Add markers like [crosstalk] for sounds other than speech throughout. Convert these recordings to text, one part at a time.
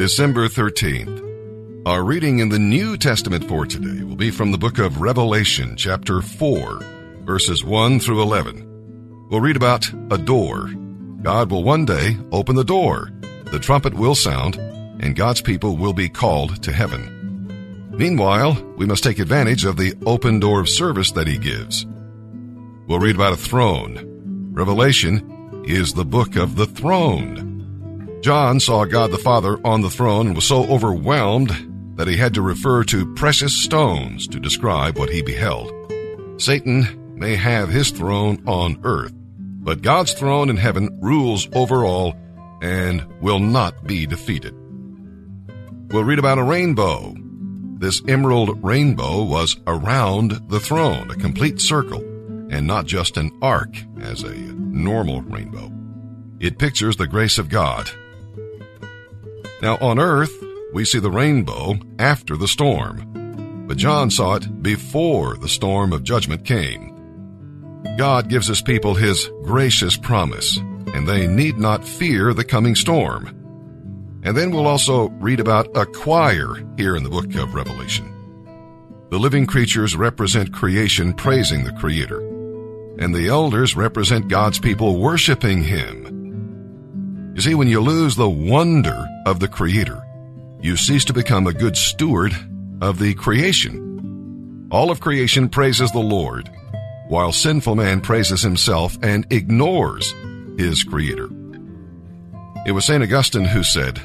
December 13th. Our reading in the New Testament for today will be from the book of Revelation, chapter 4, verses 1 through 11. We'll read about a door. God will one day open the door, the trumpet will sound, and God's people will be called to heaven. Meanwhile, we must take advantage of the open door of service that He gives. We'll read about a throne. Revelation is the book of the throne. John saw God the Father on the throne and was so overwhelmed that he had to refer to precious stones to describe what he beheld. Satan may have his throne on earth, but God's throne in heaven rules over all and will not be defeated. We'll read about a rainbow. This emerald rainbow was around the throne, a complete circle, and not just an arc as a normal rainbow. It pictures the grace of God now, on earth, we see the rainbow after the storm, but John saw it before the storm of judgment came. God gives his people his gracious promise, and they need not fear the coming storm. And then we'll also read about a choir here in the book of Revelation. The living creatures represent creation praising the Creator, and the elders represent God's people worshiping Him you see, when you lose the wonder of the Creator, you cease to become a good steward of the creation. All of creation praises the Lord, while sinful man praises himself and ignores his Creator. It was St. Augustine who said,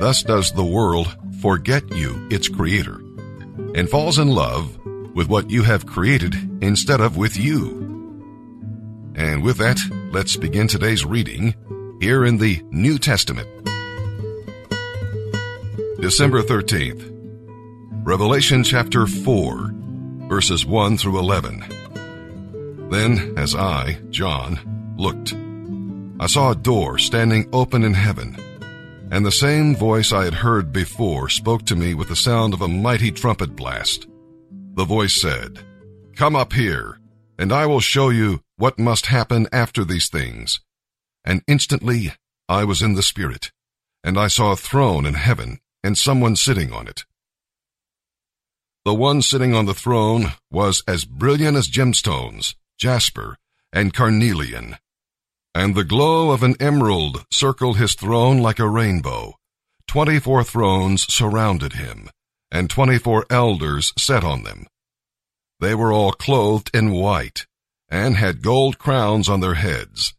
Thus does the world forget you, its Creator, and falls in love with what you have created instead of with you. And with that, let's begin today's reading here in the New Testament. December 13th, Revelation chapter 4, verses 1 through 11. Then, as I, John, looked, I saw a door standing open in heaven, and the same voice I had heard before spoke to me with the sound of a mighty trumpet blast. The voice said, Come up here, and I will show you what must happen after these things. And instantly I was in the Spirit, and I saw a throne in heaven, and someone sitting on it. The one sitting on the throne was as brilliant as gemstones, jasper, and carnelian. And the glow of an emerald circled his throne like a rainbow. Twenty-four thrones surrounded him, and twenty-four elders sat on them. They were all clothed in white, and had gold crowns on their heads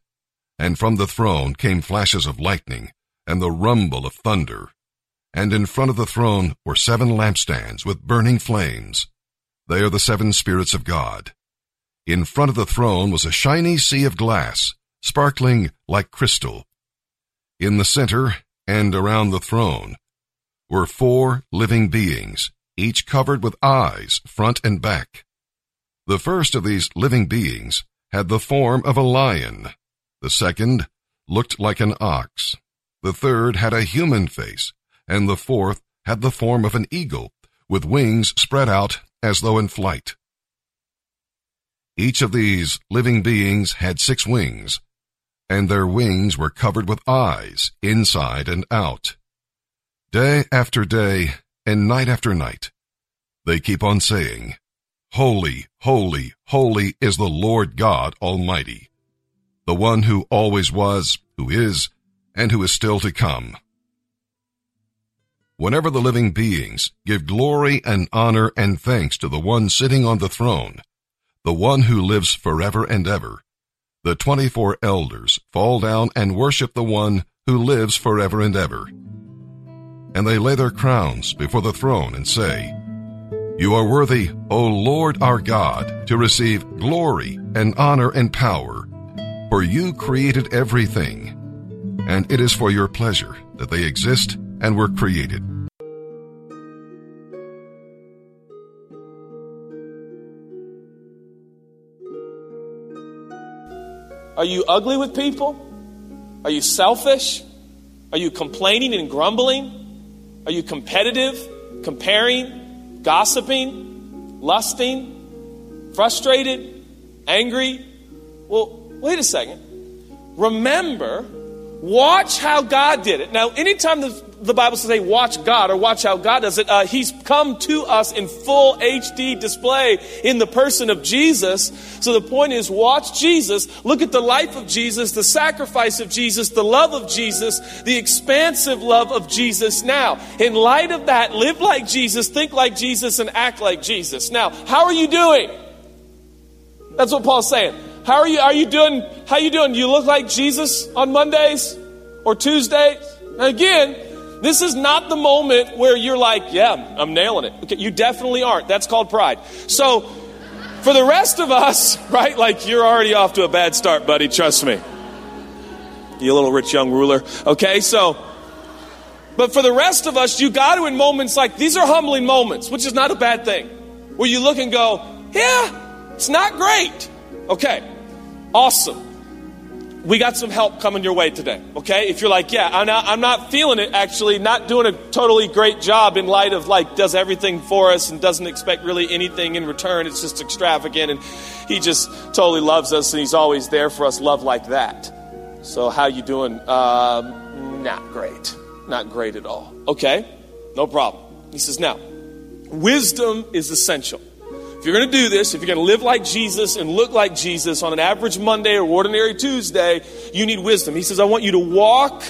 and from the throne came flashes of lightning and the rumble of thunder. And in front of the throne were seven lampstands with burning flames. They are the seven spirits of God. In front of the throne was a shiny sea of glass, sparkling like crystal. In the center and around the throne were four living beings, each covered with eyes, front and back. The first of these living beings had the form of a lion, the second looked like an ox. The third had a human face, and the fourth had the form of an eagle, with wings spread out as though in flight. Each of these living beings had six wings, and their wings were covered with eyes, inside and out. Day after day, and night after night, they keep on saying, Holy, holy, holy is the Lord God Almighty the one who always was, who is, and who is still to come. Whenever the living beings give glory and honor and thanks to the one sitting on the throne, the one who lives forever and ever, the twenty-four elders fall down and worship the one who lives forever and ever. And they lay their crowns before the throne and say, You are worthy, O Lord our God, to receive glory and honor and power, for you created everything, and it is for your pleasure that they exist and were created. Are you ugly with people? Are you selfish? Are you complaining and grumbling? Are you competitive, comparing, gossiping, lusting, frustrated, angry? Well, wait a second. Remember Watch how God did it. Now, anytime the, the Bible says, hey, watch God or watch how God does it, uh, He's come to us in full HD display in the person of Jesus. So the point is, watch Jesus, look at the life of Jesus, the sacrifice of Jesus, the love of Jesus, the expansive love of Jesus. Now, in light of that, live like Jesus, think like Jesus, and act like Jesus. Now, how are you doing? That's what Paul's saying. How are you? Are you doing? How you doing? Do you look like Jesus on Mondays or Tuesdays? again, this is not the moment where you're like, "Yeah, I'm nailing it." Okay, you definitely aren't. That's called pride. So, for the rest of us, [laughs] right? Like you're already off to a bad start, buddy. Trust me. You little rich young ruler. Okay, so. But for the rest of us, you got to in moments like these are humbling moments, which is not a bad thing, where you look and go, "Yeah, it's not great." Okay. Awesome. We got some help coming your way today, okay? If you're like, yeah, I'm not, I'm not feeling it actually, not doing a totally great job in light of like, does everything for us and doesn't expect really anything in return. It's just extravagant and he just totally loves us and he's always there for us, love like that. So, how you doing? Um, not great. Not great at all. Okay, no problem. He says, now, wisdom is essential. If you're going to do this, if you're going to live like Jesus and look like Jesus on an average Monday or ordinary Tuesday, you need wisdom. He says, I want you to walk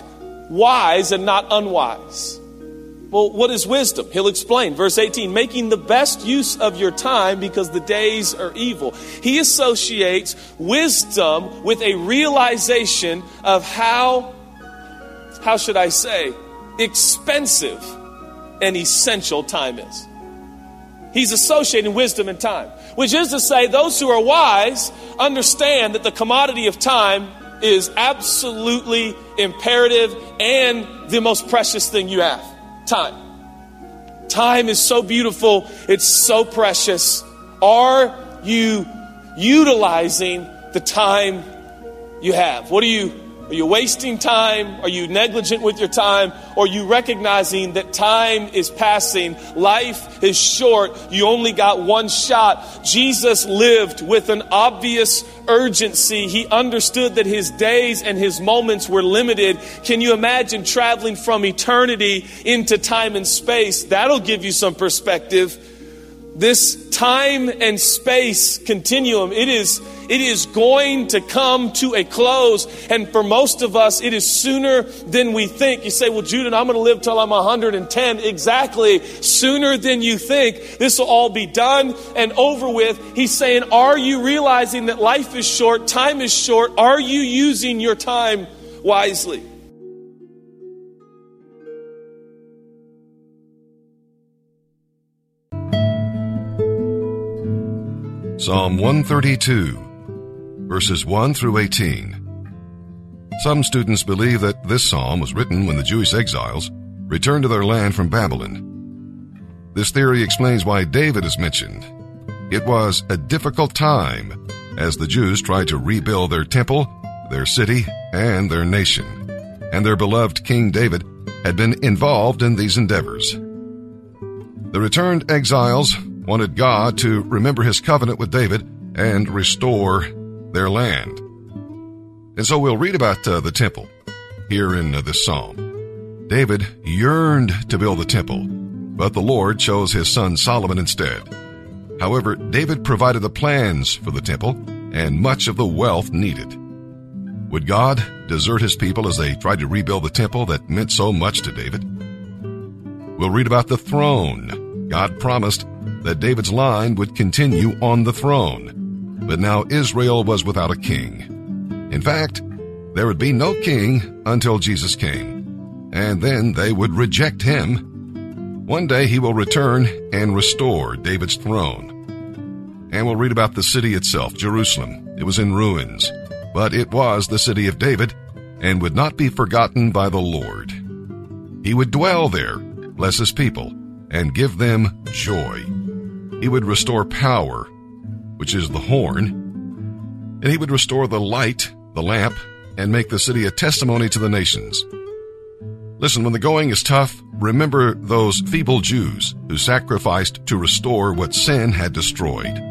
wise and not unwise. Well, what is wisdom? He'll explain. Verse 18, making the best use of your time because the days are evil. He associates wisdom with a realization of how, how should I say, expensive and essential time is. He's associating wisdom and time, which is to say, those who are wise understand that the commodity of time is absolutely imperative and the most precious thing you have time. Time is so beautiful, it's so precious. Are you utilizing the time you have? What are you are you wasting time? Are you negligent with your time? Or are you recognizing that time is passing? Life is short. You only got one shot. Jesus lived with an obvious urgency. He understood that his days and his moments were limited. Can you imagine traveling from eternity into time and space? That'll give you some perspective. This time and space continuum, it is it is going to come to a close. And for most of us, it is sooner than we think. You say, well, Judah, I'm going to live till I'm 110. Exactly. Sooner than you think. This will all be done and over with. He's saying, are you realizing that life is short? Time is short. Are you using your time wisely? Psalm 132 verses 1 through 18. Some students believe that this psalm was written when the Jewish exiles returned to their land from Babylon. This theory explains why David is mentioned. It was a difficult time as the Jews tried to rebuild their temple, their city, and their nation, and their beloved King David had been involved in these endeavors. The returned exiles wanted God to remember his covenant with David and restore their land. And so we'll read about uh, the temple here in uh, this psalm. David yearned to build the temple, but the Lord chose his son Solomon instead. However, David provided the plans for the temple and much of the wealth needed. Would God desert his people as they tried to rebuild the temple that meant so much to David? We'll read about the throne. God promised that David's line would continue on the throne. But now Israel was without a king. In fact, there would be no king until Jesus came, and then they would reject him. One day he will return and restore David's throne. And we'll read about the city itself, Jerusalem. It was in ruins, but it was the city of David and would not be forgotten by the Lord. He would dwell there, bless his people, and give them joy. He would restore power which is the horn, and he would restore the light, the lamp, and make the city a testimony to the nations. Listen, when the going is tough, remember those feeble Jews who sacrificed to restore what sin had destroyed.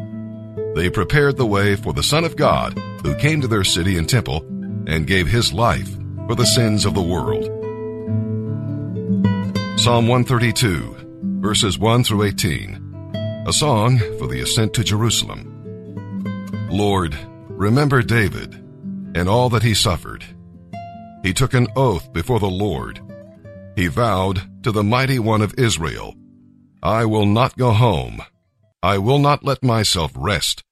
They prepared the way for the Son of God who came to their city and temple and gave his life for the sins of the world. Psalm 132, verses 1 through 18. A song for the ascent to Jerusalem. Lord, remember David and all that he suffered. He took an oath before the Lord. He vowed to the mighty one of Israel, I will not go home. I will not let myself rest.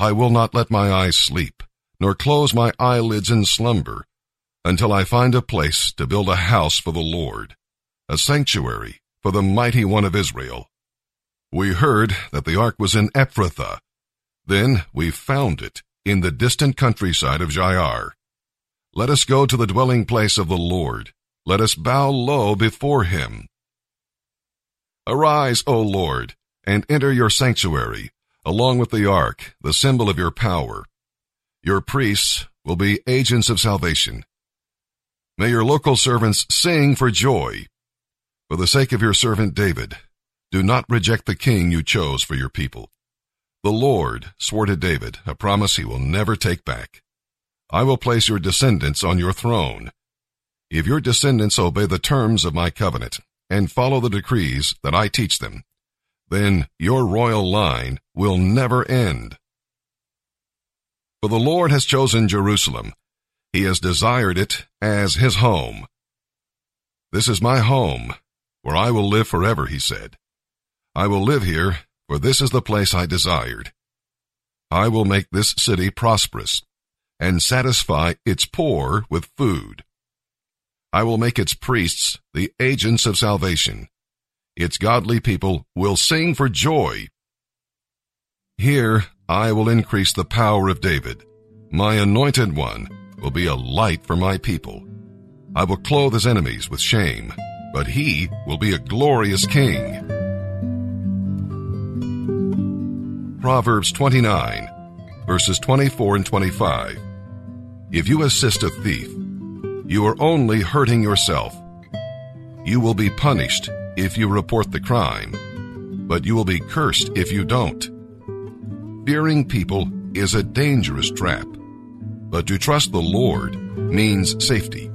I will not let my eyes sleep, nor close my eyelids in slumber, until I find a place to build a house for the Lord, a sanctuary for the mighty one of Israel. We heard that the ark was in Ephrathah. Then we found it in the distant countryside of Jaar. Let us go to the dwelling place of the Lord. Let us bow low before him. Arise, O Lord, and enter your sanctuary, along with the ark, the symbol of your power. Your priests will be agents of salvation. May your local servants sing for joy. For the sake of your servant David, do not reject the king you chose for your people. The Lord swore to David a promise he will never take back. I will place your descendants on your throne. If your descendants obey the terms of my covenant and follow the decrees that I teach them, then your royal line will never end. For the Lord has chosen Jerusalem. He has desired it as his home. This is my home, where I will live forever, he said. I will live here, for this is the place I desired. I will make this city prosperous, and satisfy its poor with food. I will make its priests the agents of salvation. Its godly people will sing for joy. Here I will increase the power of David. My anointed one will be a light for my people. I will clothe his enemies with shame, but he will be a glorious king. Proverbs 29, verses 24 and 25. If you assist a thief, you are only hurting yourself. You will be punished if you report the crime, but you will be cursed if you don't. Fearing people is a dangerous trap, but to trust the Lord means safety.